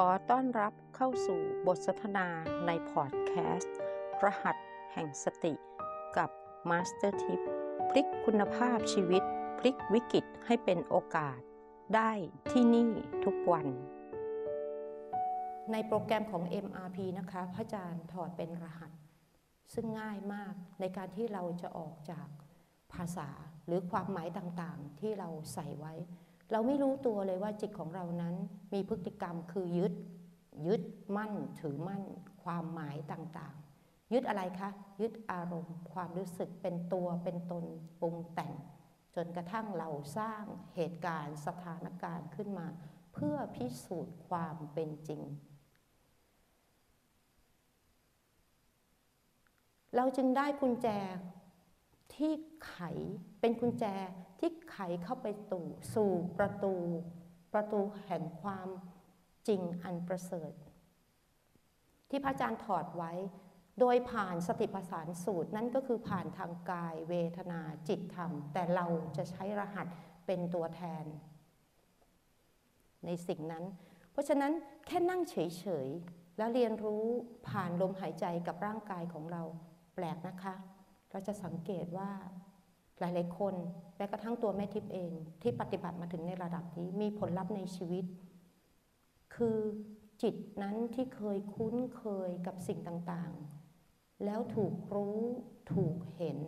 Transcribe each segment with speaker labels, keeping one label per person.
Speaker 1: ขอต้อนรับเข้าสู่บทสนทนาในพอดแคสต์ รหัสแห่งสติ กับมาสเตอร์ทิพย์พลิกคุณภาพชีวิต พลิกวิกฤตให้เป็นโอกาส ได้ที่นี่ทุกวัน ในโปรแกรมของ MRP นะคะพระอาจารย์ถอดเป็นรหัส ซึ่งง่ายมากในการที่เราจะออกจากภาษาหรือความหมายต่างๆ ที่เราใส่ไว้ เราไม่รู้ตัวเลยว่าจิตของเรานั้นมีพฤติกรรมคือยึด ยึดมั่นถือมั่น ความหมายต่างๆ ยึดอะไรคะ ยึดอารมณ์ ความรู้สึกเป็นตัวเป็นตนปรุงแต่ง จนกระทั่งเราสร้างเหตุการณ์สถานการณ์ขึ้นมา เพื่อพิสูจน์ความเป็นจริง เราจึงได้กุญแจที่ไขเป็นกุญแจ ที่ไขเข้าไปตู่สู่ประตู ประตูแห่งความจริงอันประเสริฐ ที่พระอาจารย์ถอดไว้ โดยผ่านสติปัฏฐานสูตรนั่นก็คือผ่านทางกายเวทนาจิตธรรม แต่เราจะใช้รหัสเป็นตัวแทน ในสิ่งนั้น เพราะฉะนั้นแค่นั่งเฉย ๆ แล้วเรียนรู้ผ่านลมหายใจกับร่างกายของเราแปลกนะคะ เราจะสังเกตว่า หลายๆคนแม้กระทั่งตัวแม่ทิพย์เอง ที่ปฏิบัติมาถึงในระดับนี้มีผลลัพธ์ในชีวิต คือจิตนั้นที่เคยคุ้นเคยกับสิ่งต่างๆ แล้วถูกรู้ถูกเห็น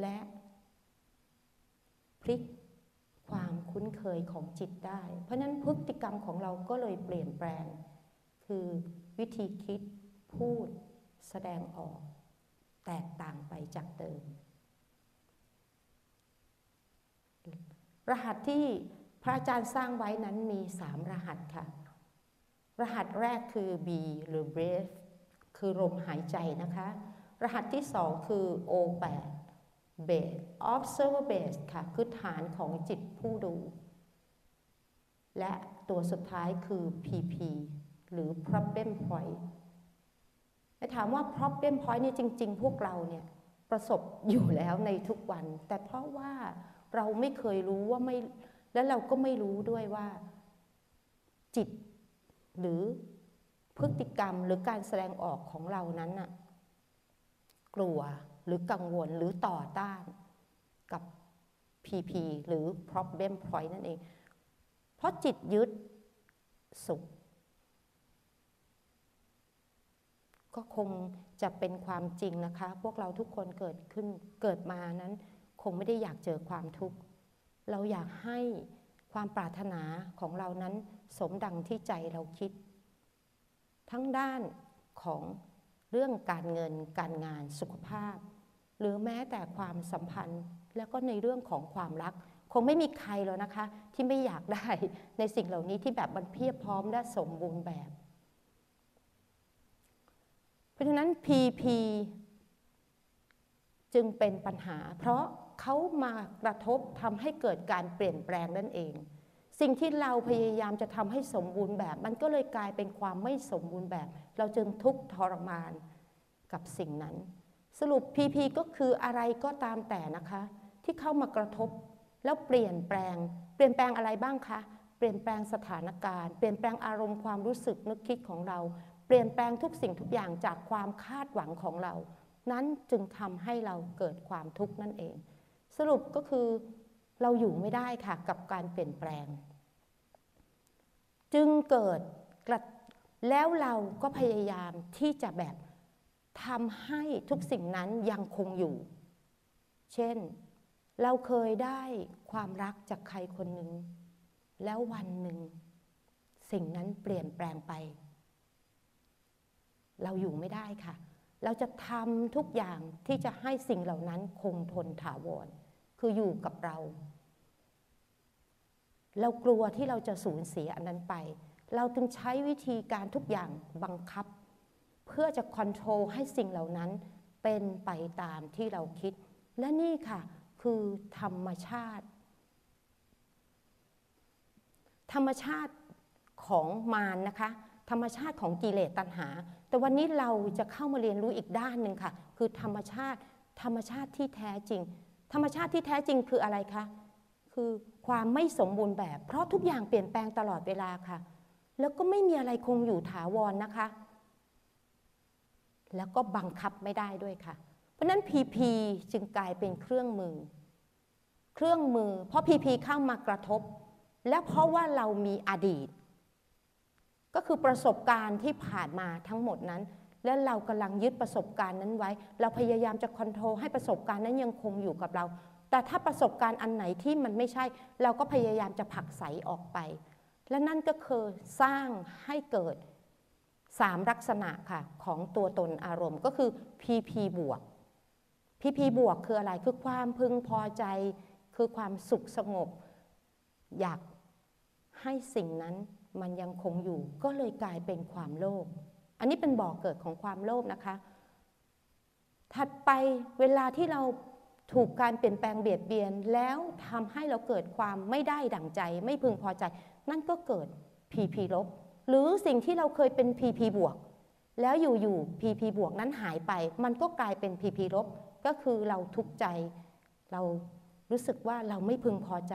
Speaker 1: และพลิกความคุ้นเคยของจิตได้ เพราะนั้นพฤติกรรมของเราก็เลยเปลี่ยนแปลง คือวิธีคิดพูดแสดงออก แตกต่างไปจากเดิม รหัสที่พระอาจารย์สร้างไว้นั้นมีสามรหัสค่ะ รหัสแรกคือ B หรือ breath คือลมหายใจนะคะ รหัสที่สองคือ O8 base observer base ค่ะ คือฐานของจิตผู้ดู และตัวสุดท้ายคือ PP หรือ problem point ถามว่า problem point นี่จริง ๆ พวกเราเนี่ยประสบอยู่แล้วในทุกวัน แต่เพราะว่า เราไม่เคยรู้ว่าไม่และเราก็ไม่รู้ด้วยว่า จิต หรือพฤติกรรมหรือการแสดงออกของเรานั้นน่ะกลัวหรือกังวลหรือต่อต้านกับ PP หรือ problem point นั่นเอง เพราะจิตยึดสุข ก็คงจะเป็นความจริงนะคะ พวกเราทุกคนเกิดขึ้นเกิดมานั้น คงไม่ได้อยากเจอความทุกข์ เราอยากให้ความปรารถนาของเรานั้นสมดังที่ใจเราคิด ทั้งด้านของเรื่องการเงินการงานสุขภาพ หรือแม้แต่ความสัมพันธ์แล้วก็ในเรื่องของความรัก คงไม่มีใครแล้วนะคะ ที่ไม่อยากได้ในสิ่งเหล่านี้ที่แบบมันเพียบพร้อมและสมบูรณ์แบบ เพราะฉะนั้น PP จึงเป็นปัญหา เพราะ เขามากระทบทำให้เกิดการเปลี่ยนแปลงนั่นเอง สิ่งที่เราพยายามจะทำให้สมบูรณ์แบบ มันก็เลยกลายเป็นความไม่สมบูรณ์แบบ เราจึงทุกข์ทรมานกับสิ่งนั้น สรุป PP ก็คืออะไรก็ตามแต่นะคะ ที่เข้ามากระทบแล้วเปลี่ยนแปลง เปลี่ยนแปลงอะไรบ้างคะ เปลี่ยนแปลงสถานการณ์ เปลี่ยนแปลงอารมณ์ความรู้สึกนึกคิดของเรา เปลี่ยนแปลงทุกสิ่งทุกอย่างจากความคาดหวังของเรา นั้นจึงทำให้เราเกิดความทุกข์นั่นเอง สรุปก็คือเราอยู่ไม่ได้ค่ะกับการเปลี่ยนแปลง จึงเกิดแล้วเราก็พยายามที่จะแบบทำให้ทุกสิ่งนั้นยังคงอยู่ เช่น เราเคยได้ความรักจากใครคนหนึ่ง แล้ววันหนึ่ง สิ่งนั้นเปลี่ยนแปลงไป เราอยู่ไม่ได้ค่ะ เราจะทำทุกอย่างที่จะให้สิ่งเหล่านั้นคงทนถาวร คืออยู่กับเรา เรากลัวที่เราจะสูญเสียอันนั้นไป เราจึงใช้วิธีการทุกอย่างบังคับ เพื่อจะคอนโทรลให้สิ่งเหล่านั้นเป็นไปตามที่เราคิด และนี่ค่ะคือธรรมชาติ ธรรมชาติของมารนนะคะ ธรรมชาติของกิเลสตัณหา แต่วันนี้เราจะเข้ามาเรียนรู้อีกด้านหนึ่งค่ะ คือธรรมชาติธรรมชาติที่แท้จริง ธรรมชาติที่แท้จริงคืออะไรคะ คือความไม่สมบูรณ์แบบ เพราะทุกอย่างเปลี่ยนแปลงตลอดเวลาค่ะ แล้วก็ไม่มีอะไรคงอยู่ถาวรนนะคะ แล้วก็บังคับไม่ได้ด้วยค่ะ เพราะนั้น PP จึงกลายเป็นเครื่องมือ เครื่องมือ เพราะ PP เข้ามากระทบ และเพราะว่าเรามีอดีต ก็คือประสบการณ์ที่ผ่านมาทั้งหมดนั้น และเรากำลังยึดประสบการณ์นั้นไว้ เราพยายามจะคอนโทรลให้ประสบการณ์นั้นยังคงอยู่กับเรา แต่ถ้าประสบการณ์อันไหนที่มันไม่ใช่ เราก็พยายามจะผลักไสออกไป และนั่นก็คือสร้างให้เกิดสามลักษณะค่ะของตัวตนอารมณ์ก็คือ PP บวก PP บวกคืออะไรคือความพึงพอใจ คือความสุขสงบ อยากให้สิ่งนั้นมันยังคงอยู่ ก็เลยกลายเป็นความโลภ อันนี้เป็นบ่อกเกิดของความโลภนะคะ ถัดไปเวลาที่เราถูกการเปลี่ยนแปลงเบียดเบียนแล้วทำให้เราเกิดความไม่ได้ดั่งใจ ไม่พึงพอใจ นั่นก็เกิด PP ลบ หรือสิ่งที่เราเคยเป็น PP บวก แล้วอยู่ๆ PP บวกนั้นหายไป มันก็กลายเป็น PP ลบ ก็คือเราทุกข์ใจ เรารู้สึกว่าเราไม่พึงพอใจ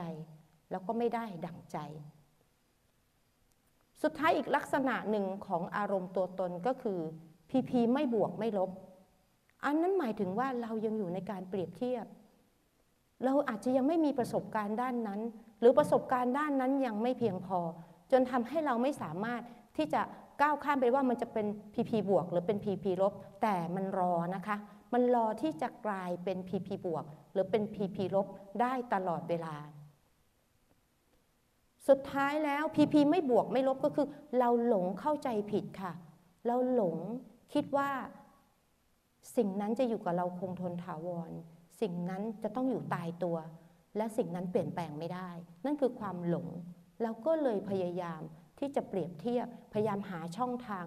Speaker 1: แล้วก็ไม่ได้ดั่งใจ สุดท้ายอีกลักษณะหนึ่งของอารมณ์ตัวตนก็คือ PP ไม่บวกไม่ลบ อันนั้นหมายถึงว่าเรายังอยู่ในการเปรียบเทียบ เราอาจจะยังไม่มีประสบการณ์ด้านนั้น หรือประสบการณ์ด้านนั้นยังไม่เพียงพอ จนทำให้เราไม่สามารถที่จะก้าวข้ามไปว่ามันจะเป็น PP บวก หรือเป็น PP ลบ แต่มันรอนะคะ มันรอที่จะกลายเป็น PP บวก หรือเป็น PP ลบได้ตลอดเวลา สุดท้ายแล้ว PP ไม่บวกไม่ลบก็คือ เราหลงเข้าใจผิดค่ะ เราหลงคิดว่า สิ่งนั้นจะอยู่กับเราคงทนถาวร สิ่งนั้นจะต้องอยู่ตายตัว และสิ่งนั้นเปลี่ยนแปลงไม่ได้ นั่นคือความหลง เราก็เลยพยายามที่จะเปรียบเทียบ พยายามหาช่องทาง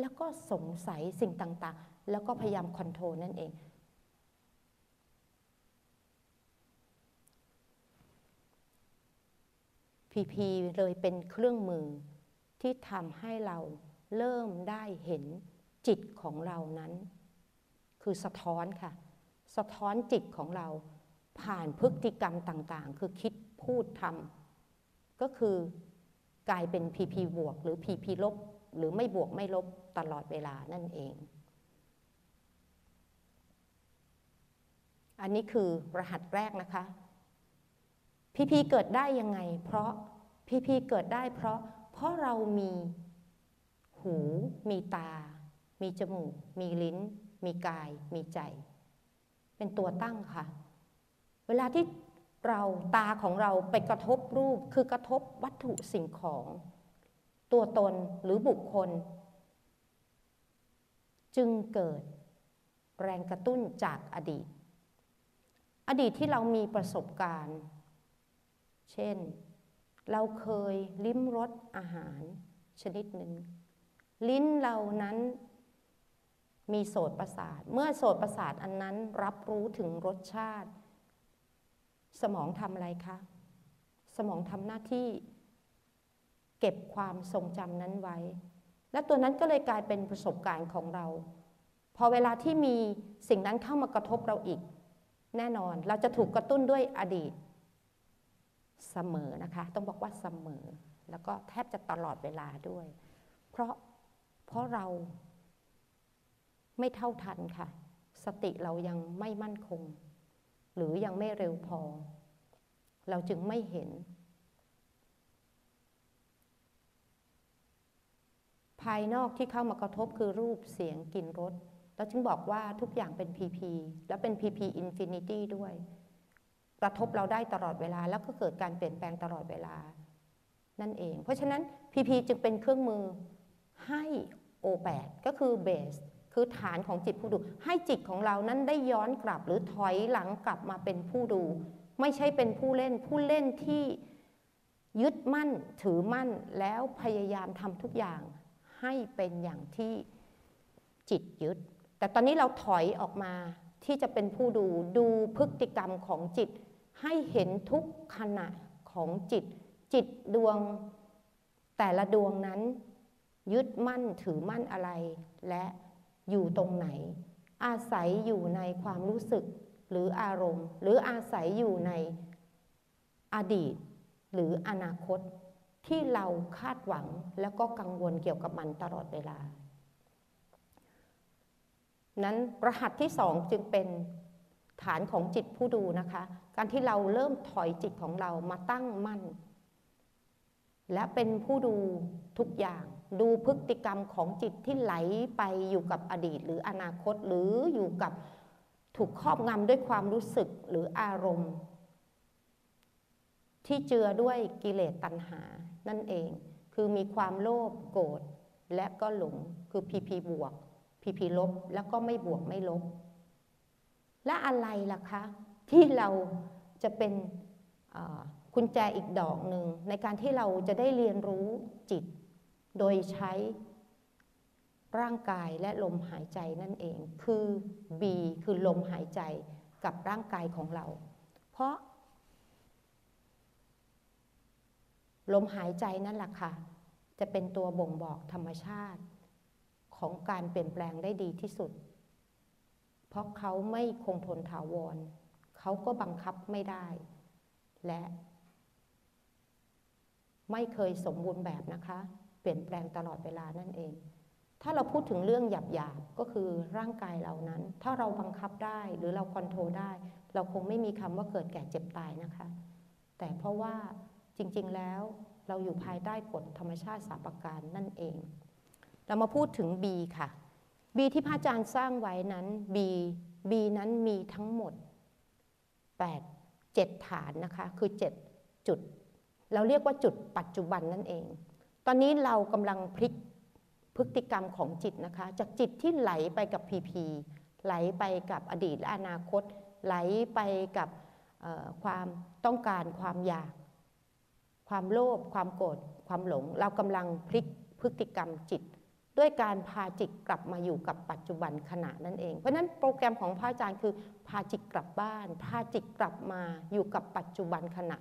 Speaker 1: แล้วก็สงสัยสิ่งต่างๆ แล้วก็พยายามคอนโทรลนั่นเอง พีพีเลยเป็นเครื่องมือที่ทำให้เราเริ่มได้เห็นจิตของเรานั้น คือสะท้อนค่ะ สะท้อนจิตของเราผ่านพฤติกรรมต่างๆ คือคิดพูดทำก็คือกลายเป็นพีพีบวก หรือพีพีลบ หรือไม่บวกไม่ลบตลอดเวลานั่นเอง อันนี้คือรหัสแรกนะคะ พีพีเกิดได้ยังไง เพราะพีพีเกิดได้เพราะ เพราะเรามีหู มีตา มีจมูก มีลิ้น มีกาย มีใจ เป็นตัวตั้งค่ะ เวลาที่เราตาของเราไปกระทบรูปคือกระทบวัตถุสิ่งของ ตัวตนหรือบุคคล จึงเกิดแรงกระตุ้นจากอดีต อดีตที่เรามีประสบการณ์ เช่น เราเคยลิ้มรสอาหารชนิดหนึ่ง ลิ้นเรานั้นมีโสตประสาท เมื่อโสตประสาทอันนั้นรับรู้ถึงรสชาติ สมองทำอะไรคะ สมองทำหน้าที่ เก็บความทรงจำนั้นไว้ และตัวนั้นก็เลยกลายเป็นประสบการณ์ของเรา พอเวลาที่มีสิ่งนั้นเข้ามากระทบเราอีก แน่นอนเราจะถูกกระตุ้นด้วยอดีต เสมอนะคะ ต้องบอกว่าเสมอ แล้วก็แทบจะตลอดเวลาด้วย เพราะเพราะเราไม่เท่าทันค่ะ สติเรายังไม่มั่นคง หรือยังไม่เร็วพอ เราจึงไม่เห็น ภายนอกที่เข้ามากระทบคือรูปเสียงกลิ่นรสเราจึงบอกว่าทุกอย่างเป็น PP และเป็น PP Infinity ด้วย กระทบเราได้ตลอดเวลา แล้วก็เกิดการเปลี่ยนแปลงตลอดเวลา นั่นเอง เพราะฉะนั้น PP จึงเป็นเครื่องมือให้ O8 ก็คือ Base คือฐานของจิตผู้ดู ให้จิตของเรานั้นได้ย้อนกลับหรือถอยหลังกลับมาเป็นผู้ดู ไม่ใช่เป็นผู้เล่นผู้เล่นที่ยึดมั่นถือมั่นแล้วพยายามทำทุกอย่างให้เป็นอย่างที่จิตยึด แต่ตอนนี้เราถอยออกมาที่จะเป็นผู้ดูดูพฤติกรรมของจิต ให้เห็นทุกขณะของจิต จิตดวงแต่ละดวงนั้น ยึดมั่นถือมั่นอะไร และอยู่ตรงไหน อาศัยอยู่ในความรู้สึกหรืออารมณ์ หรืออาศัยอยู่ในอดีต หรืออนาคตที่เราคาดหวังแล้วก็กังวลเกี่ยวกับมันตลอดเวลา นั้นรหัสที่สองจึงเป็น ฐานของจิตผู้ดูนะคะ การที่เราเริ่มถอยจิตของเรามาตั้งมั่น และเป็นผู้ดูทุกอย่างดูพฤติกรรมของจิตที่ไหลไปอยู่กับอดีต หรืออนาคตหรืออยู่กับถูกครอบงำด้วยความรู้สึกหรืออารมณ์ ที่เจือด้วยกิเลสตัณหา นั่นเอง คือมีความโลภโกรธและก็หลงคือพีพีบวกพีพีลบแล้วก็ไม่บวกไม่ลบ และอะไรล่ะคะ ที่เราจะเป็นกุญแจอีกดอกหนึ่งในการที่เราจะได้เรียนรู้จิต โดยใช้ร่างกายและลมหายใจนั่นเอง คือ B คือลมหายใจกับร่างกายของเรา เพราะ ลมหายใจนั่นแหละค่ะ จะเป็นตัวบ่งบอกธรรมชาติ ของการเปลี่ยนแปลงได้ดีที่สุด เพราะเขาไม่คงทนถาวร เขาก็บังคับไม่ได้ และ ไม่เคยสมบูรณ์แบบนะคะ เปลี่ยนแปลงตลอดเวลานั่นเอง ถ้าเราพูดถึงเรื่องหยาบๆก็คือร่างกายเรานั้น ถ้าเราบังคับได้หรือเราคอนโทรลได้ เราคงไม่มีคำว่าเกิดแก่เจ็บตายนะคะ แต่เพราะว่าจริงๆแล้วเราอยู่ภายใต้กฎธรรมชาติสาปการนั่นเอง เรามาพูดถึง B ค่ะ B ที่พระอาจารย์สร้างไว้นั้น B B นั้นมีทั้งหมด 8 7 ฐานนะคะ คือ 7 จุด เราเรียกว่าจุดปัจจุบันนั่นเอง ตอนนี้เรากำลังพลิกพฤติกรรมของจิตนะคะ จากจิตที่ไหลไปกับพีพีไหลไปกับอดีตและอนาคต ไหลไปกับความต้องการความอยาก ความโลภความโกรธความหลง เรากำลังพลิกพฤติกรรมจิต ด้วยการพาจิตกลับมาอยู่กับปัจจุบันขณะนั่นเอง เพราะนั้นโปรแกรมของพระอาจารย์คือ พาจิตกลับบ้าน พาจิตกลับมาอยู่กับปัจจุบันขณะ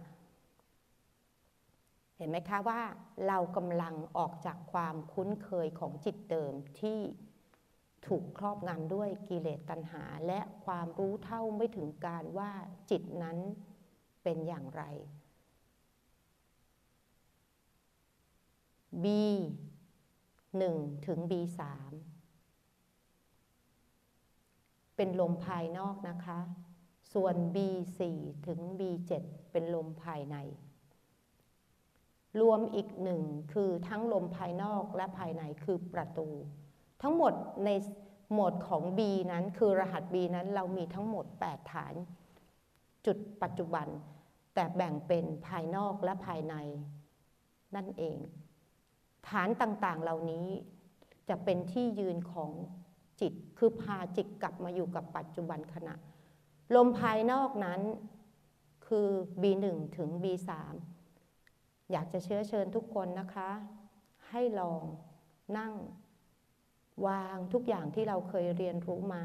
Speaker 1: เห็นไหมคะว่าเรากำลังออกจากความคุ้นเคยของจิตเดิมที่ถูกครอบงำด้วยกิเลสตัณหา และความรู้เท่าไม่ถึงการว่าจิตนั้นเป็นอย่างไร B 1ถึง B 3 เป็นลมภายนอกนะคะ ส่วน B 4 ถึง B 7 เป็นลมภายใน รวมอีกหนึ่งคือทั้งลมภายนอกและภายในคือประตู ทั้งหมดในหมดของ B นั้นคือรหัส B นั้นเรามีทั้งหมด 8 ฐาน จุดปัจจุบัน แต่แบ่งเป็นภายนอกและภายใน นั่นเอง ฐานต่างๆ เหล่านี้จะเป็นที่ยืนของจิต คือพาจิตกลับมาอยู่กับปัจจุบันขณะ ลมภายนอกนั้นคือ B1 ถึง B3 อยากจะเชื้อเชิญทุกคนนะคะ ให้ลองนั่งวางทุกอย่างที่เราเคยเรียนรู้มา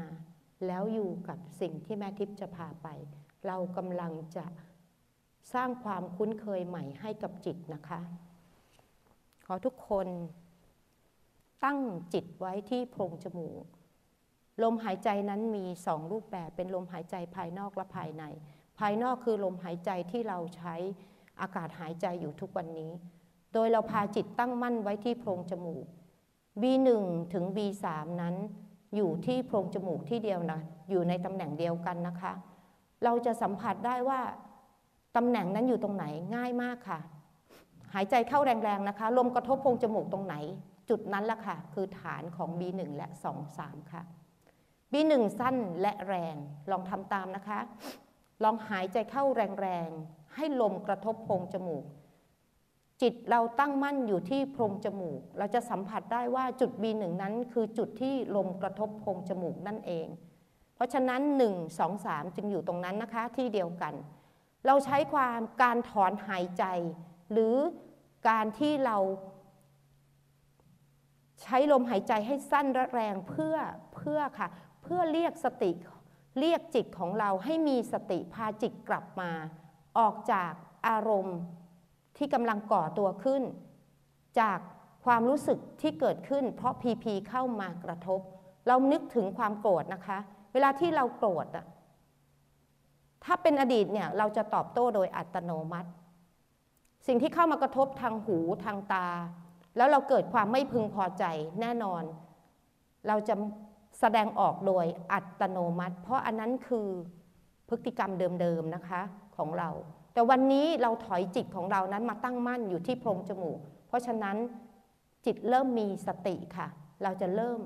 Speaker 1: แล้วอยู่กับสิ่งที่แม่ทิพย์จะพาไป เรากำลังจะสร้างความคุ้นเคยใหม่ให้กับจิตนะคะ ขอทุกคนตั้งจิตไว้ที่โพรงจมูก ลมหายใจนั้นมีสองรูปแบบเป็นลมหายใจภายนอกและภายใน ภายนอกคือลมหายใจที่เราใช้อากาศหายใจอยู่ทุกวันนี้ โดยเราพาจิตตั้งมั่นไว้ที่โพรงจมูก B1 ถึง B3 นั้นอยู่ที่โพรงจมูกที่เดียวนะ อยู่ในตำแหน่งเดียวกันนะคะ เราจะสัมผัสได้ว่าตำแหน่งนั้นอยู่ตรงไหนง่ายมากค่ะ หายใจเข้าแรงๆนะคะลมกระทบโพรงจมูกตรงไหน จุดนั้นละค่ะ คือฐานของ B1 และ 2 3 ค่ะ B1 สั้นและแรงลองทำตามนะคะ ลองหายใจเข้าแรงๆ ให้ลมกระทบโพรงจมูก จิตเราตั้งมั่นอยู่ที่โพรงจมูก เราจะสัมผัสได้ว่าจุด B1 นั้นคือจุดที่ลมกระทบโพรงจมูกนั่นเอง เพราะฉะนั้น 1 2 3 จึงอยู่ตรงนั้นนะคะที่เดียวกัน เราใช้ความการถอนหายใจ หรือ การที่เราใช้ลมหายใจให้สั้นและแรงเพื่อเพื่อค่ะ เพื่อเรียกสติเรียกจิตของเราให้มีสติพาจิตกลับมา ออกจากอารมณ์ที่กำลังก่อตัวขึ้น จากความรู้สึกที่เกิดขึ้น เพราะพีพีเข้ามากระทบ เรานึกถึงความโกรธนะคะ เวลาที่เราโกรธอะถ้าเป็นอดีตเนี่ยเราจะตอบโต้โดยอัตโนมัติ สิ่งที่เข้ามากระทบทางหูทางตา แล้วเราเกิดความไม่พึงพอใจแน่นอน เราจะแสดงออกโดยอัตโนมัติ เพราะอันนั้นคือพฤติกรรมเดิมๆนะคะของเรา แต่วันนี้เราถอยจิตของเรานั้นมาตั้งมั่นอยู่ที่โพรงจมูก เพราะฉะนั้นจิตเริ่มมีสติค่ะ เราจะเริ่ม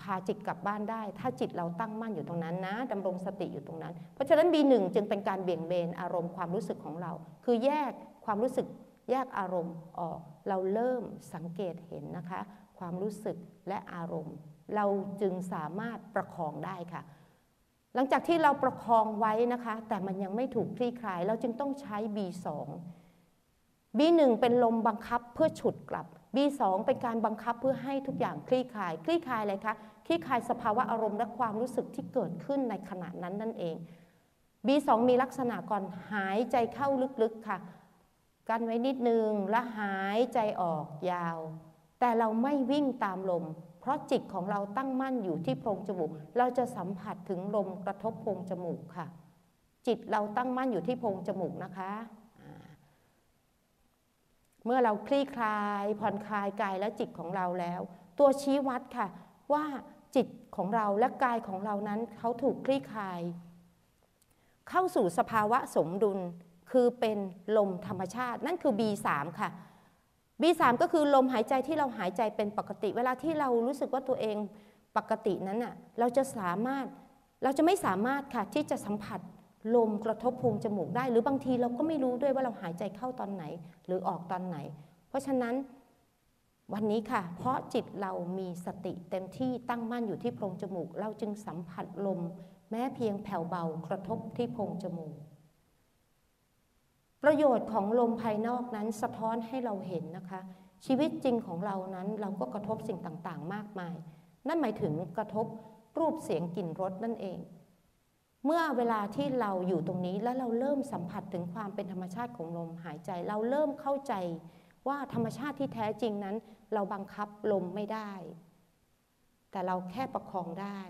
Speaker 1: พาจิตกลับบ้านได้ ถ้าจิตเราตั้งมั่นอยู่ตรงนั้นนะดำรงสติอยู่ตรงนั้น เพราะฉะนั้น B1 จึงเป็นการเบี่ยงเบนอารมณ์ความรู้สึกของเรา คือแยก ความรู้สึกแยกอารมณ์ออก เราเริ่มสังเกตเห็นนะคะ ความรู้สึกและอารมณ์ เราจึงสามารถประคองได้ค่ะ หลังจากที่เราประคองไว้นะคะ แต่มันยังไม่ถูกคลี่คลาย เราจึงต้องใช้ B2 B1 เป็นลมบังคับเพื่อฉุดกลับ B2 เป็นการบังคับเพื่อให้ทุกอย่างคลี่คลาย คลี่คลายอะไรคะ คลี่คลายสภาวะอารมณ์และความรู้สึกที่เกิดขึ้นในขณะนั้นนั่นเอง B2 มีลักษณะก่อนหายใจเข้าลึกๆค่ะ กันไว้นิดนึงและหายใจออกยาว แต่เราไม่วิ่งตามลม เพราะจิตของเราตั้งมั่นอยู่ที่โพรงจมูก เราจะสัมผัสถึงลมกระทบโพรงจมูกค่ะ จิตเราตั้งมั่นอยู่ที่โพรงจมูกนะคะ เมื่อเราคลี่คลายผ่อนคลายกายและจิตของเราแล้ว ตัวชี้วัดค่ะ ว่าจิตของเราและกายของเรานั้นเขาถูกคลี่คลาย เข้าสู่สภาวะสมดุล คือเป็นลมธรรมชาติ นั่นคือ B3 ค่ะ B3 ก็คือลมหายใจที่เราหายใจเป็นปกติ เวลาที่เรารู้สึกว่าตัวเองปกตินั้นน่ะเราจะสามารถเราจะไม่สามารถค่ะที่จะสัมผัสลมกระทบโพรงจมูกได้ หรือบางทีเราก็ไม่รู้ด้วยว่าเราหายใจเข้าตอนไหน หรือออกตอนไหน เพราะฉะนั้นวันนี้ค่ะ เพราะจิตเรามีสติเต็มที่ตั้งมั่นอยู่ที่โพรงจมูก เราจึงสัมผัสลม แม้เพียงแผ่วเบากระทบที่โพรงจมูก ประโยชน์ของลมภายนอกนั้นสะท้อนให้เราเห็นนะคะ ชีวิตจริงของเรานั้นเราก็กระทบสิ่งต่างๆ มากมาย นั่นหมายถึงกระทบรูปเสียงกลิ่นรสนั่นเอง เมื่อเวลาที่เราอยู่ตรงนี้แล้วเราเริ่มสัมผัสถึงความเป็นธรรมชาติของลมหายใจ เราเริ่มเข้าใจว่าธรรมชาติที่แท้จริงนั้น เราบังคับลมไม่ได้ แต่เราแค่ประคองได้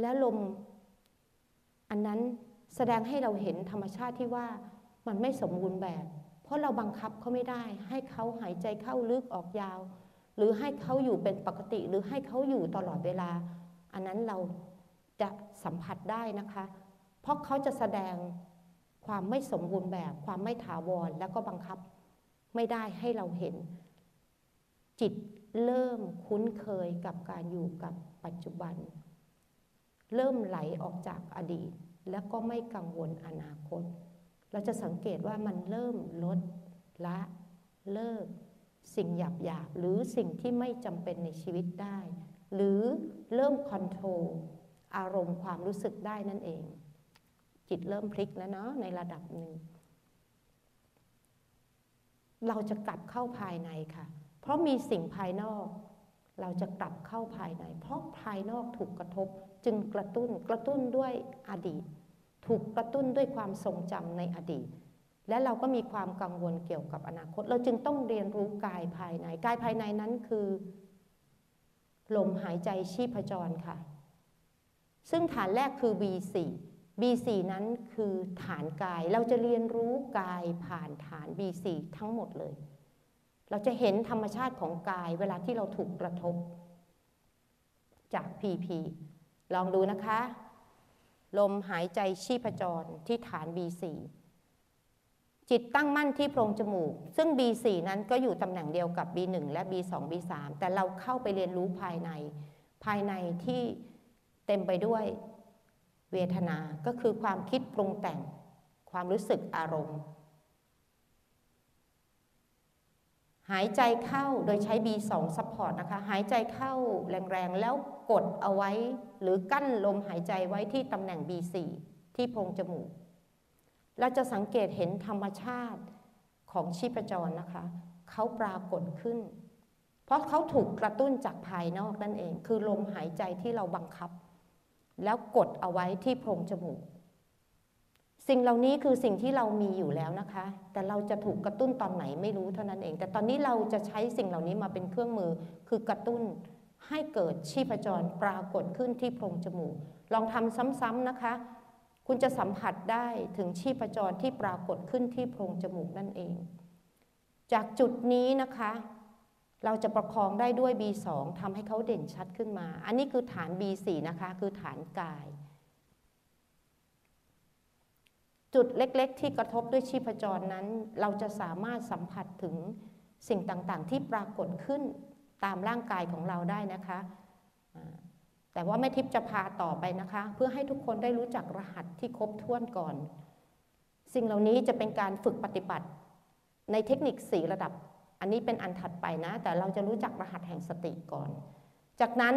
Speaker 1: และลมอันนั้น แสดงให้เราเห็นธรรมชาติที่ว่ามันไม่สมบูรณ์แบบ เพราะเราบังคับเขาไม่ได้ ให้เขาหายใจเข้าลึกออกยาว หรือให้เขาอยู่เป็นปกติ หรือให้เขาอยู่ตลอดเวลา อันนั้นเราจะสัมผัสได้นะคะ เพราะเขาจะแสดงความไม่สมบูรณ์แบบ ความไม่ถาวรแล้วก็บังคับไม่ได้ให้เราเห็น จิตเริ่มคุ้นเคยกับการอยู่กับปัจจุบัน เริ่มไหลออกจากอดีต แล้วก็ไม่กังวลอนาคต เราจะสังเกตว่ามันเริ่มลดละเลิก สิ่งหยาบหยาบหรือสิ่งที่ไม่จำเป็นในชีวิตได้ หรือเริ่มคอนโทรลอารมณ์ความรู้สึกได้นั่นเอง จิตเริ่มพลิกแล้วเนาะในระดับหนึ่ง เราจะกลับเข้าภายในค่ะ เพราะมีสิ่งภายนอก เราจะกลับเข้าภายใน เพราะภายนอกถูกกระทบ จึงกระตุ้นกระตุ้นด้วยอดีต ถูกกระตุ้นด้วยความทรงจำในอดีต และเราก็มีความกังวลเกี่ยวกับอนาคต เราจึงต้องเรียนรู้กายภายใน กายภายในนั้นคือลมหายใจชีพจรค่ะ ซึ่งฐานแรกคือ B4 B4 นั้นคือฐานกาย เราจะเรียนรู้กายผ่านฐาน B4 ทั้งหมดเลย เราจะเห็นธรรมชาติของกายเวลาที่เราถูกกระทบจาก PP ลองดูนะคะ ลมหายใจชีพจรที่ฐาน B4 จิตตั้งมั่นที่โพรงจมูก ซึ่ง B4 นั้นก็อยู่ตำแหน่งเดียวกับ B1 และ B2 B3 แต่เราเข้าไปเรียนรู้ภายใน ภายในที่เต็มไปด้วยเวทนา ก็คือความคิดปรุงแต่ง ความรู้สึกอารมณ์ หายใจเข้าโดยใช้ B2 support นะคะ หายใจเข้าแรงๆ แล้วกดเอาไว้ หรือกั้นลมหายใจไว้ที่ตำแหน่ง B4 ที่โพรงจมูก เราจะสังเกตเห็นธรรมชาติของชีพจรนะคะ เขาปรากฏขึ้น เพราะเขาถูกกระตุ้นจากภายนอกนั่นเอง คือลมหายใจที่เราบังคับ แล้วกดเอาไว้ที่โพรงจมูก สิ่งเหล่านี้คือสิ่งที่เรามีอยู่แล้วนะคะ แต่เราจะถูกกระตุ้นตอนไหนไม่รู้เท่านั้นเอง แต่ตอนนี้เราจะใช้สิ่งเหล่านี้มาเป็นเครื่องมือ คือกระตุ้นให้เกิดชีพจรปรากฏขึ้นที่โพรงจมูก ลองทำซ้ำๆนะคะ คุณจะสัมผัสได้ถึงชีพจรที่ปรากฏขึ้นที่โพรงจมูกนั่นเอง จากจุดนี้นะคะ เราจะประคองได้ด้วย B2 ทำให้เขาเด่นชัดขึ้นมา อันนี้คือฐาน B4 นะคะ คือฐานกาย จุดเล็กๆ ที่กระทบด้วยชีพจรนั้น เราจะสามารถสัมผัสถึงสิ่งต่างๆ ที่ปรากฏขึ้นตามร่างกายของเราได้นะคะ แต่ว่าแม่ทิพย์จะพาต่อไปนะคะ เพื่อให้ทุกคนได้รู้จักรหัสที่ครบถ้วนก่อน สิ่งเหล่านี้จะเป็นการฝึกปฏิบัติในเทคนิคสีระดับ อันนี้เป็นอันถัดไปนะ แต่เราจะรู้จักรหัสแห่งสติก่อน จากนั้น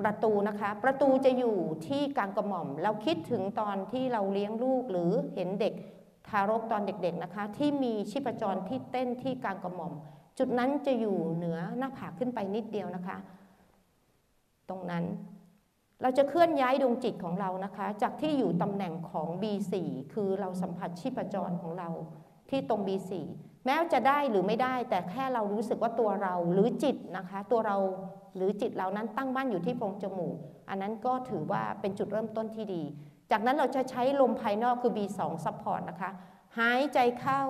Speaker 1: ประตูนะคะ ประตูจะอยู่ที่กลางกระหม่อม เราคิดถึงตอนที่เราเลี้ยงลูกหรือเห็นเด็กทารกตอนเด็กๆนะคะ ที่มีชีพจรที่เต้นที่กลางกระหม่อม จุดนั้นจะอยู่เหนือหน้าผากขึ้นไปนิดเดียวนะคะ ตรงนั้นเราจะเคลื่อนย้ายดวงจิตของเรานะคะ จากที่อยู่ตำแหน่งของ B4 คือเราสัมผัสชีพจรของเราที่ตรง B4 แม้จะได้หรือไม่ได้แต่แค่เรารู้สึกว่าตัวเราหรือจิตนะคะ ตัวเราหรือจิตเรานั้นตั้งมั่นอยู่ที่โพรงจมูก อันนั้นก็ถือว่าเป็นจุดเริ่มต้นที่ดี จากนั้นเราจะใช้ลมภายนอกคือ B2 support นะคะหายใจเข้า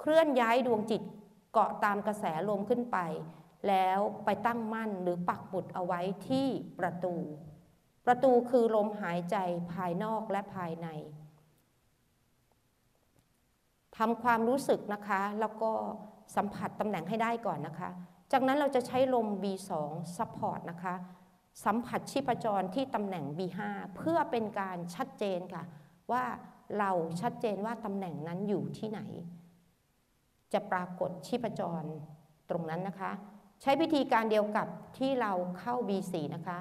Speaker 1: เคลื่อนย้ายดวงจิตเกาะตามกระแสลมขึ้นไป แล้วไปตั้งมั่นหรือปักหมุดเอาไว้ที่ประตู ประตูคือลมหายใจภายนอกและภายใน ทำความรู้สึกนะคะ แล้วก็สัมผัสตำแหน่งให้ได้ก่อนนะคะ จากนั้นเราจะใช้ลม B2 support นะคะ สัมผัสชีพจรที่ตำแหน่ง B5 เพื่อเป็นการชัดเจนค่ะ ว่าเราชัดเจนว่าตำแหน่งนั้นอยู่ที่ไหน จะปรากฏชีพจรตรงนั้นนะคะ ใช้วิธีการเดียวกับที่เราเข้า B4 นะคะ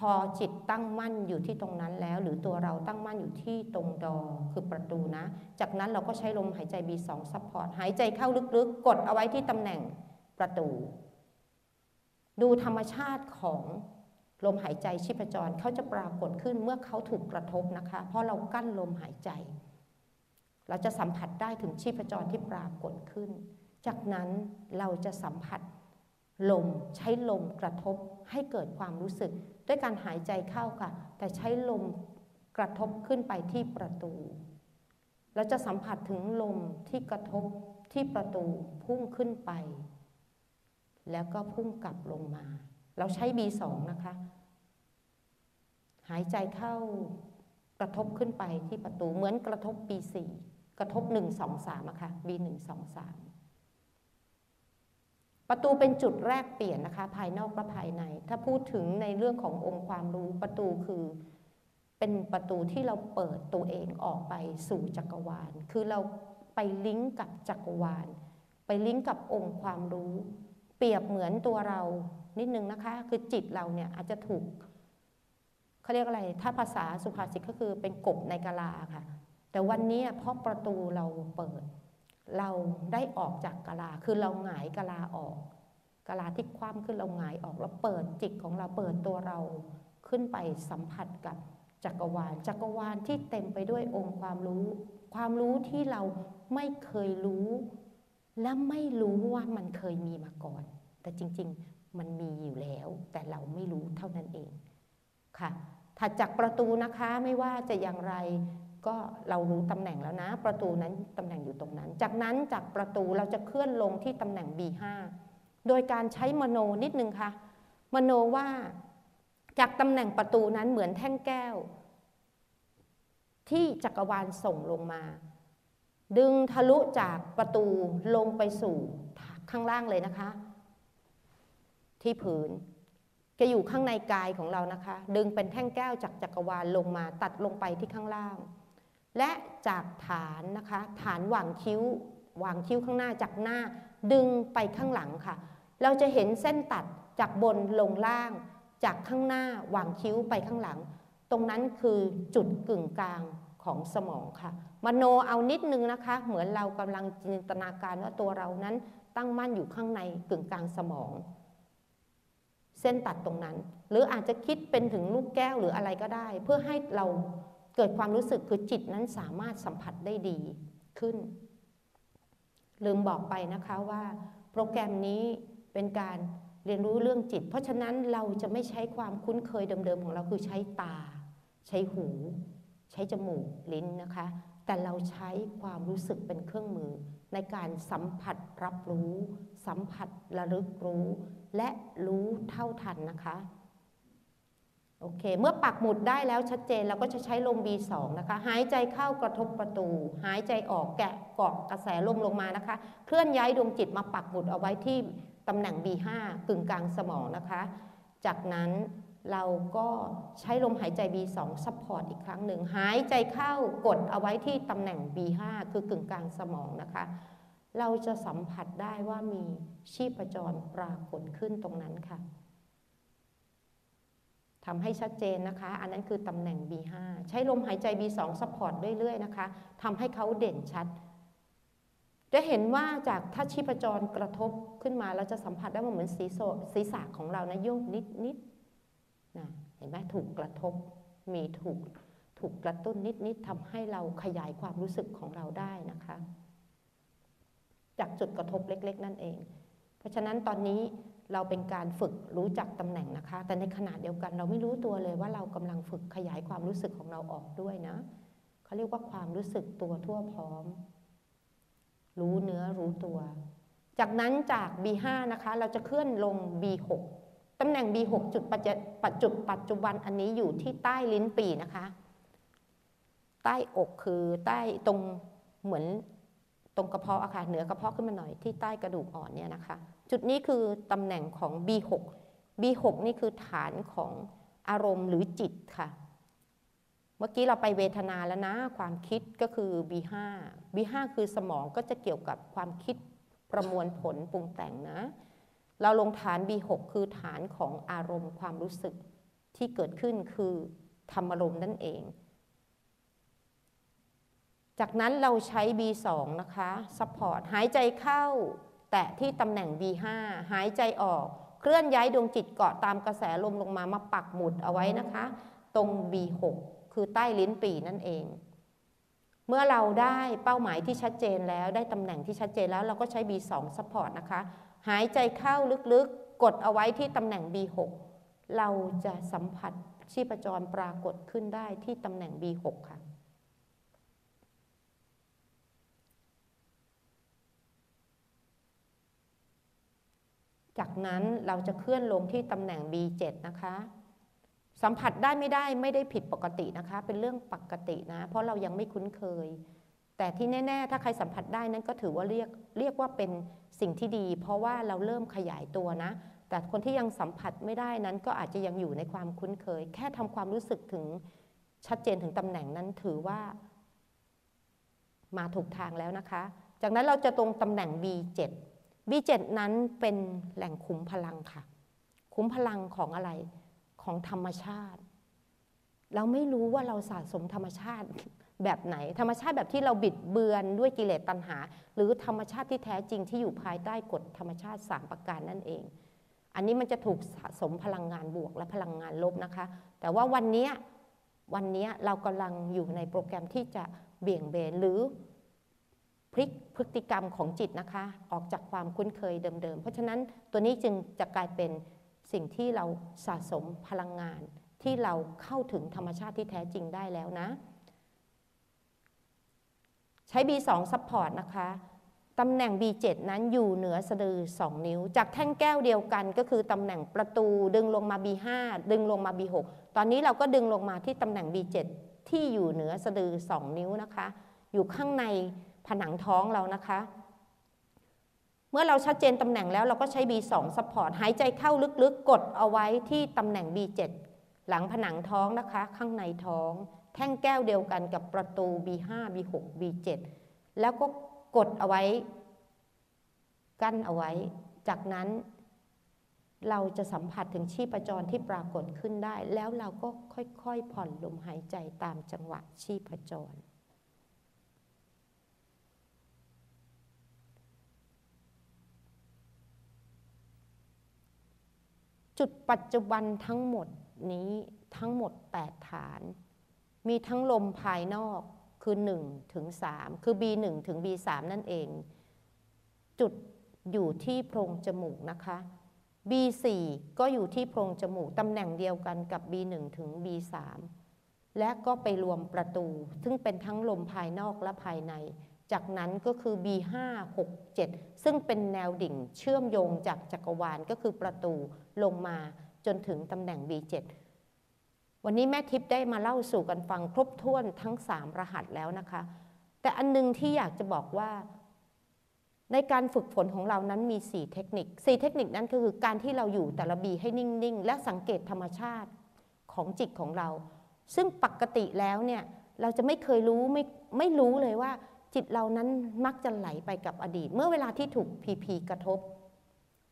Speaker 1: พอจิตตั้งมั่นอยู่ที่ตรงนั้นแล้ว หรือตัวเราตั้งมั่นอยู่ที่ตรง door คือประตูนะ จากนั้นเราก็ใช้ลมหายใจ B2 support หายใจเข้าลึกๆ กดเอาไว้ที่ตำแหน่งประตู ดูธรรมชาติของลมหายใจชีพจรเขาจะปรากฏขึ้นเมื่อเขาถูกกระทบนะคะ เพราะเรากั้นลมหายใจ เราจะสัมผัสได้ถึงชีพจรที่ปรากฏขึ้น จากนั้นเราจะสัมผัสลมใช้ลมกระทบให้เกิดความรู้สึก ด้วยการหายใจเข้าค่ะ แต่ใช้ลมกระทบขึ้นไปที่ประตูเราจะสัมผัสถึงลมที่กระทบที่ประตูพุ่งขึ้นไป แล้วก็พุ่งกลับลงมา เราใช้ B2 นะคะ หายใจเข้ากระทบขึ้นไปที่ประตูเหมือนกระทบ B4 กระทบ 1 2 3อะค่ะ B1 2 3 ประตูเป็นจุดแรกเปลี่ยนนะคะ ภายนอกและภายใน ถ้าพูดถึงในเรื่องขององค์ความรู้ประตูคือเป็นประตูที่เราเปิดตัวเองออกไปสู่จักรวาล คือเราไปลิงก์กับจักรวาล ไปลิงก์กับองค์ความรู้ เปรียบเหมือนตัวเรานิดนึงนะคะ คือจิตเราเนี่ยอาจจะถูกเขาเรียกอะไร ถ้าภาษาสุภาษิตก็คือเป็นกบในกะลาค่ะ แต่วันนี้เพราะประตูเราเปิด เราได้ออกจากกะลา คือเราหงายกะลาออกกะลาที่คว่ำขึ้นเราหงายออกแล้วเปิดจิตของเราเปิดตัวเราขึ้นไปสัมผัสกับจักรวาล จักรวาลที่เต็มไปด้วยองค์ความรู้ ความรู้ที่เราไม่เคยรู้ และไม่รู้ว่ามันเคยมีมาก่อน แต่จริงๆมันมีอยู่แล้ว แต่เราไม่รู้เท่านั้นเองค่ะถัดจากประตูนะคะไม่ว่าจะอย่างไร ก็เรารู้ตำแหน่งแล้วนะ ประตูนั้นตำแหน่งอยู่ตรงนั้น จากนั้นจากประตูเราจะเคลื่อนลงที่ตำแหน่ง B5 โดยการใช้มโนนิดนึงค่ะ มโนว่าจากตำแหน่งประตูนั้นเหมือนแท่งแก้ว ที่จักรวาลส่งลงมา ดึงทะลุจากประตูลงไปสู่ข้างล่างเลยนะคะ ที่ผืนจะอยู่ข้างในกายของเรานะคะ ดึงเป็นแท่งแก้วจากจักรวาลลงมาตัดลงไปที่ข้างล่าง และจากฐานนะคะ ฐานหว่างคิ้ววางคิ้วข้างหน้าจากหน้า ดึงไปข้างหลังค่ะ เราจะเห็นเส้นตัดจากบนลงล่าง จากข้างหน้าวางคิ้วไปข้างหลัง ตรงนั้นคือจุดกึ่งกลางของสมองค่ะ มโนเอานิดนึงนะคะ เหมือนเรากำลังจินตนาการว่าตัวเรานั้นตั้งมั่นอยู่ข้างในกึ่งกลางสมอง เส้นตัดตรงนั้น หรืออาจจะคิดเป็นถึงลูกแก้วหรืออะไรก็ได้ เพื่อให้เรา เกิดความรู้สึกคือจิตนั้นสามารถสัมผัสได้ดีขึ้น ลืมบอกไปนะคะว่าโปรแกรมนี้เป็นการเรียนรู้เรื่องจิต เพราะฉะนั้นเราจะไม่ใช้ความคุ้นเคยเดิมๆของเราคือใช้ตา ใช้หู ใช้จมูกลิ้นนะคะ แต่เราใช้ความรู้สึกเป็นเครื่องมือ ในการสัมผัสรับรู้ สัมผัสระลึกรู้ และรู้เท่าทันนะคะ โอเค เมื่อปักหมุดได้แล้วชัดเจนเราก็จะใช้ลม B2 นะคะ หายใจเข้ากระทบประตู หายใจออกแกะเกาะกระแสลมลงมานะคะ เคลื่อนย้ายดวงจิตมาปักหมุดเอาไว้ที่ตำแหน่ง B5 กึ่งกลางสมองนะคะ จากนั้นเราก็ใช้ลมหายใจ B2 support อีกครั้งหนึ่ง หายใจเข้ากดเอาไว้ที่ตำแหน่ง B5 คือกึ่งกลางสมองนะคะ เราจะสัมผัสได้ว่ามีชีพจรปรากฏขึ้นตรงนั้นค่ะ ทำให้ชัดเจนนะคะ อันนั้นคือตำแหน่ง B5 ใช้ลมหายใจ B2 support เรื่อยๆนะคะทำให้เขาเด่นชัด จะเห็นว่าจากถ้าชีพจรกระทบขึ้นมาเราจะสัมผัสได้ว่าเหมือนศีรษะของเรานะโยกนิดนิดนะเห็นไหมถูกกระทบมีถูกถูกกระตุ้นนิดนิดทำให้เราขยายความรู้สึกของเราได้นะคะ จากจุดกระทบเล็ก ๆ นั่นเอง เพราะฉะนั้นตอนนี้ เราเป็นการฝึกรู้จักตำแหน่งนะคะ แต่ในขณะเดียวกันเราไม่รู้ตัวเลยว่าเรากำลังฝึกขยายความรู้สึกของเราออกด้วยนะเขาเรียกว่าความรู้สึกตัวทั่วพร้อม รู้เนื้อรู้ตัว จากนั้นจาก B5 นะคะ เราจะเคลื่อนลง B6 ตำแหน่ง B6 จุดปัจจุปัจจุบันอันนี้อยู่ที่ใต้ลิ้นปีนะคะ ใต้อกคือใต้ตรงเหมือนตรงกระเพาะอะค่ะเหนือกระเพาะขึ้นมาหน่อยที่ใต้กระดูกอ่อนเนี่ยนะคะ จุดนี้คือตำแหน่งของ B6 B6 นี่คือฐานของอารมณ์หรือจิตค่ะ เมื่อกี้เราไปเวทนาแล้วนะ ความคิดก็คือ B5 B5 คือสมองก็จะเกี่ยวกับความคิดประมวลผลปรุงแต่งนะ เราลงฐาน B6 คือฐานของอารมณ์ความรู้สึกที่เกิดขึ้นคือธรรมอารมณ์นั่นเอง จากนั้นเราใช้ B2 นะคะ support หายใจเข้า แตะที่ตำแหน่ง B5 หายใจออก เคลื่อนย้ายดวงจิตเกาะตามกระแสลมลงมามาปักหมุดเอาไว้นะคะ ตรง B6 คือใต้ลิ้นปี่นั่นเอง เมื่อเราได้เป้าหมายที่ชัดเจนแล้วได้ตำแหน่งที่ชัดเจนแล้วเราก็ใช้ B2 support นะคะ หายใจเข้าลึกๆ กดเอาไว้ที่ตำแหน่ง B6 เราจะสัมผัสชีพจรปรากฏขึ้นได้ที่ตำแหน่ง B6 ค่ะ จากนั้นเราจะเคลื่อนลงที่ตำแหน่ง B7 นะคะ สัมผัสได้ไม่ได้ไม่ได้ผิดปกตินะคะ เป็นเรื่องปกตินะ เพราะเรายังไม่คุ้นเคย แต่ที่แน่ ๆ ถ้าใครสัมผัสได้นั้นก็ถือว่าเรียกเรียกว่าเป็นสิ่งที่ดี เพราะว่าเราเริ่มขยายตัวนะ แต่คนที่ยังสัมผัสไม่ได้นั้นก็อาจจะยังอยู่ในความคุ้นเคย แค่ทำความรู้สึกถึงชัดเจนถึงตำแหน่งนั้นถือว่า มาถูกทางแล้วนะคะ จากนั้นเราจะตรงตำแหน่ง B7 B7 นั้นเป็นแหล่งคุ้มพลังค่ะคุ้มพลังของอะไรของธรรมชาติ เราไม่รู้ว่าเราสะสมธรรมชาติแบบไหน ธรรมชาติแบบที่เราบิดเบือนด้วยกิเลสตัณหา หรือธรรมชาติที่แท้จริงที่อยู่ภายใต้กฎธรรมชาติ 3 ประการนั่นเอง อันนี้มันจะถูกสะสมพลังงานบวกและพลังงานลบนะคะ แต่ว่าวันนี้วันนี้เรากำลังอยู่ในโปรแกรมที่จะเบี่ยงเบนหรือ พลิกพฤติกรรมของจิตนะคะ ออกจากความคุ้นเคยเดิมๆ เพราะฉะนั้นตัวนี้จึงจะกลายเป็นสิ่งที่เราสะสมพลังงาน ที่เราเข้าถึงธรรมชาติที่แท้จริงได้แล้วนะ ใช้ B2 Support นะคะตำแหน่ง B7 นั้นอยู่เหนือสะดือ 2 นิ้ว จากแท่งแก้วเดียวกันก็คือตำแหน่งประตูดึงลงมา B5 ดึงลงมา B6 ตอนนี้เราก็ดึงลงมาที่ตำแหน่ง B7 ที่อยู่เหนือสะดือ 2 นิ้วนะคะ อยู่ข้างใน ผนังท้องเรานะคะ เมื่อเราชัดเจนตำแหน่งแล้วเราก็ใช้ B2 support หายใจเข้าลึกๆ กดเอาไว้ที่ตำแหน่ง B7 หลังผนังท้องนะคะ ข้างในท้อง แท่งแก้วเดียวกันกับประตู B5 B6 B7 แล้วก็กดเอาไว้ กั้นเอาไว้ จากนั้นเราจะสัมผัสถึงชีพจรที่ปรากฏขึ้นได้ แล้วเราก็ค่อยๆผ่อนลมหายใจตามจังหวะชีพจร จุดปัจจุบันทั้งหมดนี้ทั้งหมด 8 ฐาน มีทั้งลมภายนอกคือ 1 ถึง 3 คือ B1 ถึง B3 นั่นเอง จุดอยู่ที่โพรงจมูกนะคะ B4 ก็อยู่ที่โพรงจมูกตำแหน่งเดียวกันกับ B1 ถึง B3 และก็ไปรวมประตู ซึ่งเป็นทั้งลมภายนอกและภายใน จากนั้นก็คือ B5 6 7 ซึ่งเป็นแนวดิ่งเชื่อมโยงจากจักรวาลก็คือประตูลงมาจนถึงตำแหน่ง B7 วันนี้แม่ทิพย์ได้มาเล่าสู่กันฟังครบถ้วนทั้ง 3 รหัสแล้วนะคะ แต่อันนึงที่อยากจะบอกว่า ในการฝึกฝนของเรานั้นมี 4 เทคนิค 4 เทคนิคนั้นคือการที่เราอยู่แต่ละบีให้นิ่ง ๆ และสังเกตธรรมชาติของจิตของเรา ซึ่งปกติแล้วเนี่ยเราจะไม่เคยรู้ไม่ไม่รู้เลยว่า จิตเรานั้นมักจะไหลไปกับอดีต เมื่อเวลาที่ถูกพีพีกระทบ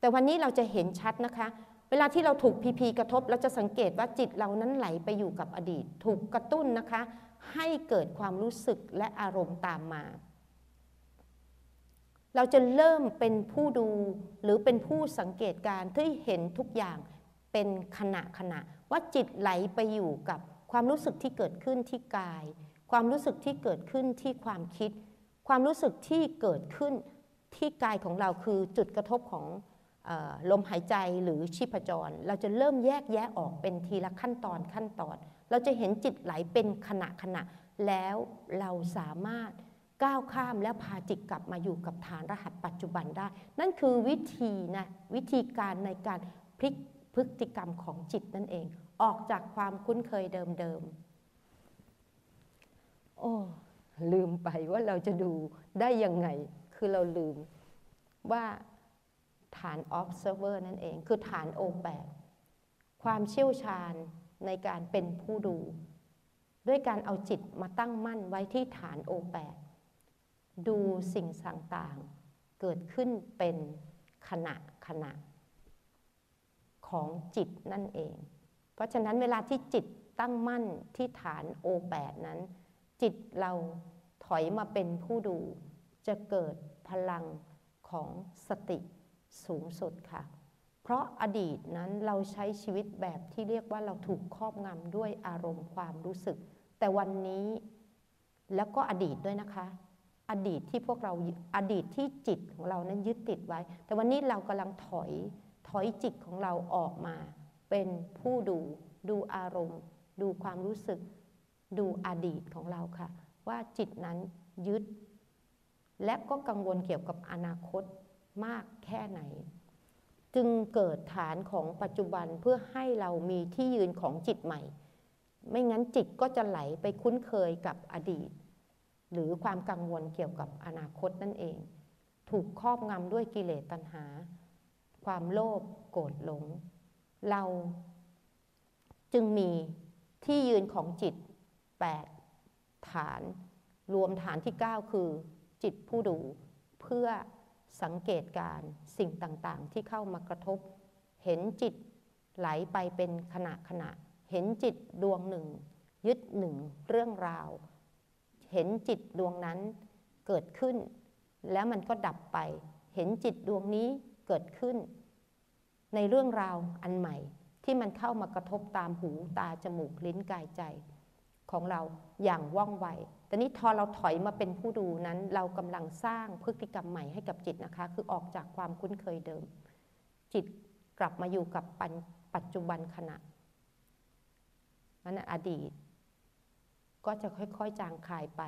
Speaker 1: แต่วันนี้เราจะเห็นชัดนะคะ เวลาที่เราถูกพีพีกระทบ เราจะสังเกตว่าจิตเรานั้นไหลไปอยู่กับอดีต ถูกกระตุ้นนะคะ ให้เกิดความรู้สึกและอารมณ์ตามมา เราจะเริ่มเป็นผู้ดูหรือเป็นผู้สังเกตการที่เห็นทุกอย่างเป็นขณะขณะว่าจิตไหลไปอยู่กับความรู้สึกที่เกิดขึ้นที่กาย ความรู้สึกที่เกิดขึ้นที่ความคิด ความรู้สึกที่เกิดขึ้นที่กายของเราคือจุดกระทบของลมหายใจหรือชีพจร เราจะเริ่มแยกแยะออกเป็นทีละขั้นตอนขั้นตอน เราจะเห็นจิตไหลเป็นขณะขณะ แล้วเราสามารถก้าวข้ามแล้วพาจิตกลับมาอยู่กับฐานรหัสปัจจุบันได้ นั่นคือวิธีนะวิธีการในการพลิกพฤติกรรมของจิตนั่นเอง ออกจากความคุ้นเคยเดิมๆโอ้ ลืมไปว่าเราจะดูได้ยังไง คือเราลืมว่าฐาน observer นั่นเอง คือฐาน O8 ความเชี่ยวชาญในการเป็นผู้ดู ด้วยการเอาจิตมาตั้งมั่นไว้ที่ฐาน O8 ดูสิ่งต่างๆ เกิดขึ้นเป็นขณะขณะ ของจิตนั่นเอง เพราะฉะนั้นเวลาที่จิตตั้งมั่นที่ฐาน O8 นั้น จิตเราถอยมาเป็นผู้ดู จะเกิดพลังของสติสูงสุดค่ะ เพราะอดีตนั้นเราใช้ชีวิตแบบที่เรียกว่าเราถูกครอบงำด้วยอารมณ์ความรู้สึก แต่วันนี้แล้วก็อดีตด้วยนะคะ อดีตที่พวกเราอดีตที่จิตของเรานั้นยึดติดไว้ แต่วันนี้เรากำลังถอยถอยจิตของเราออกมา เป็นผู้ดู ดูอารมณ์ ดูความรู้สึก ดูอดีตของเราค่ะ ว่าจิตนั้นยึด และก็กังวลเกี่ยวกับอนาคตมากแค่ไหน จึงเกิดฐานของปัจจุบันเพื่อให้เรามีที่ยืนของจิตใหม่ ไม่งั้นจิตก็จะไหลไปคุ้นเคยกับอดีต หรือความกังวลเกี่ยวกับอนาคตนั่นเอง ถูกครอบงำด้วยกิเลสตัณหา ความโลภโกรธหลง เราจึงมีที่ยืนของจิต 8 ฐานรวมฐานที่ 9 คือ จิตผู้ดู เพื่อสังเกตการสิ่งต่างๆ ที่เข้ามากระทบ เห็นจิตไหลไปเป็นขณะขณะ เห็นจิตดวงหนึ่ง ยึดหนึ่งเรื่องราว เห็นจิตดวงนั้นเกิดขึ้น แล้วมันก็ดับไป เห็นจิตดวงนี้เกิดขึ้น ในเรื่องราวอันใหม่ที่มันเข้ามากระทบตามหูตาจมูกลิ้นกายใจ ของเราอย่างว่องไวแต่นี้ทอเราถอยมาเป็นผู้ดูนั้น เรากำลังสร้างพฤติกรรมใหม่ให้กับจิตนะคะ คือออกจากความคุ้นเคยเดิม จิตกลับมาอยู่กับปัจจุบันขณะนั้นอดีต ก็จะค่อยๆจางคายไป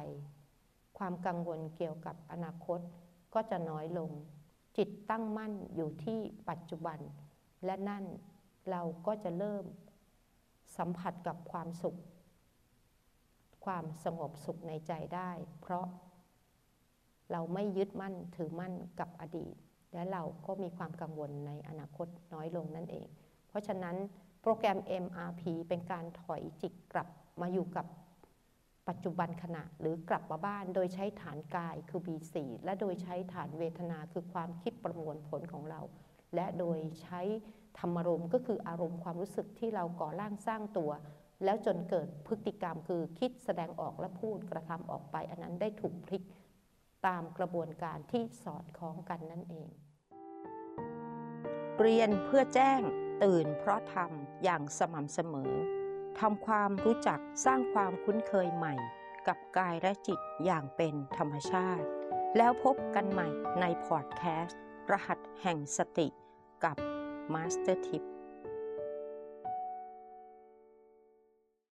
Speaker 1: ความกังวลเกี่ยวกับอนาคตก็จะน้อยลง จิตตั้งมั่นอยู่ที่ปัจจุบัน และนั่นเราก็จะเริ่มสัมผัสกับความสุข ความสงบสุขในใจได้ เพราะเราไม่ยึดมั่นถือมั่นกับอดีต และเราก็มีความกังวลในอนาคตน้อยลงนั่นเอง เพราะฉะนั้นโปรแกรม MRP เป็นการถอยจิตกลับมาอยู่กับปัจจุบันขณะหรือกลับมาบ้านโดยใช้ฐานกายคือ B4 และโดยใช้ฐานเวทนาคือความคิดประมวลผลของเรา และโดยใช้ธรรมารมก็คืออารมณ์ความรู้สึกที่เราก่อร่างสร้างตัว แล้วจนเกิดพฤติกรรมคือคิดแสดงออกและพูดกระทำออกไป อันนั้นได้ถูกพลิกตามกระบวนการที่สอดคล้องกันนั่นเอง เรียนเพื่อแจ้งตื่นเพราะทำอย่างสม่ำเสมอทำความรู้จักสร้างความคุ้นเคยใหม่ กับกายและจิตอย่างเป็นธรรมชาติ แล้วพบกันใหม่ในพอดแคสต์ รหัสแห่งสติกับมาสเตอร์ทิพย์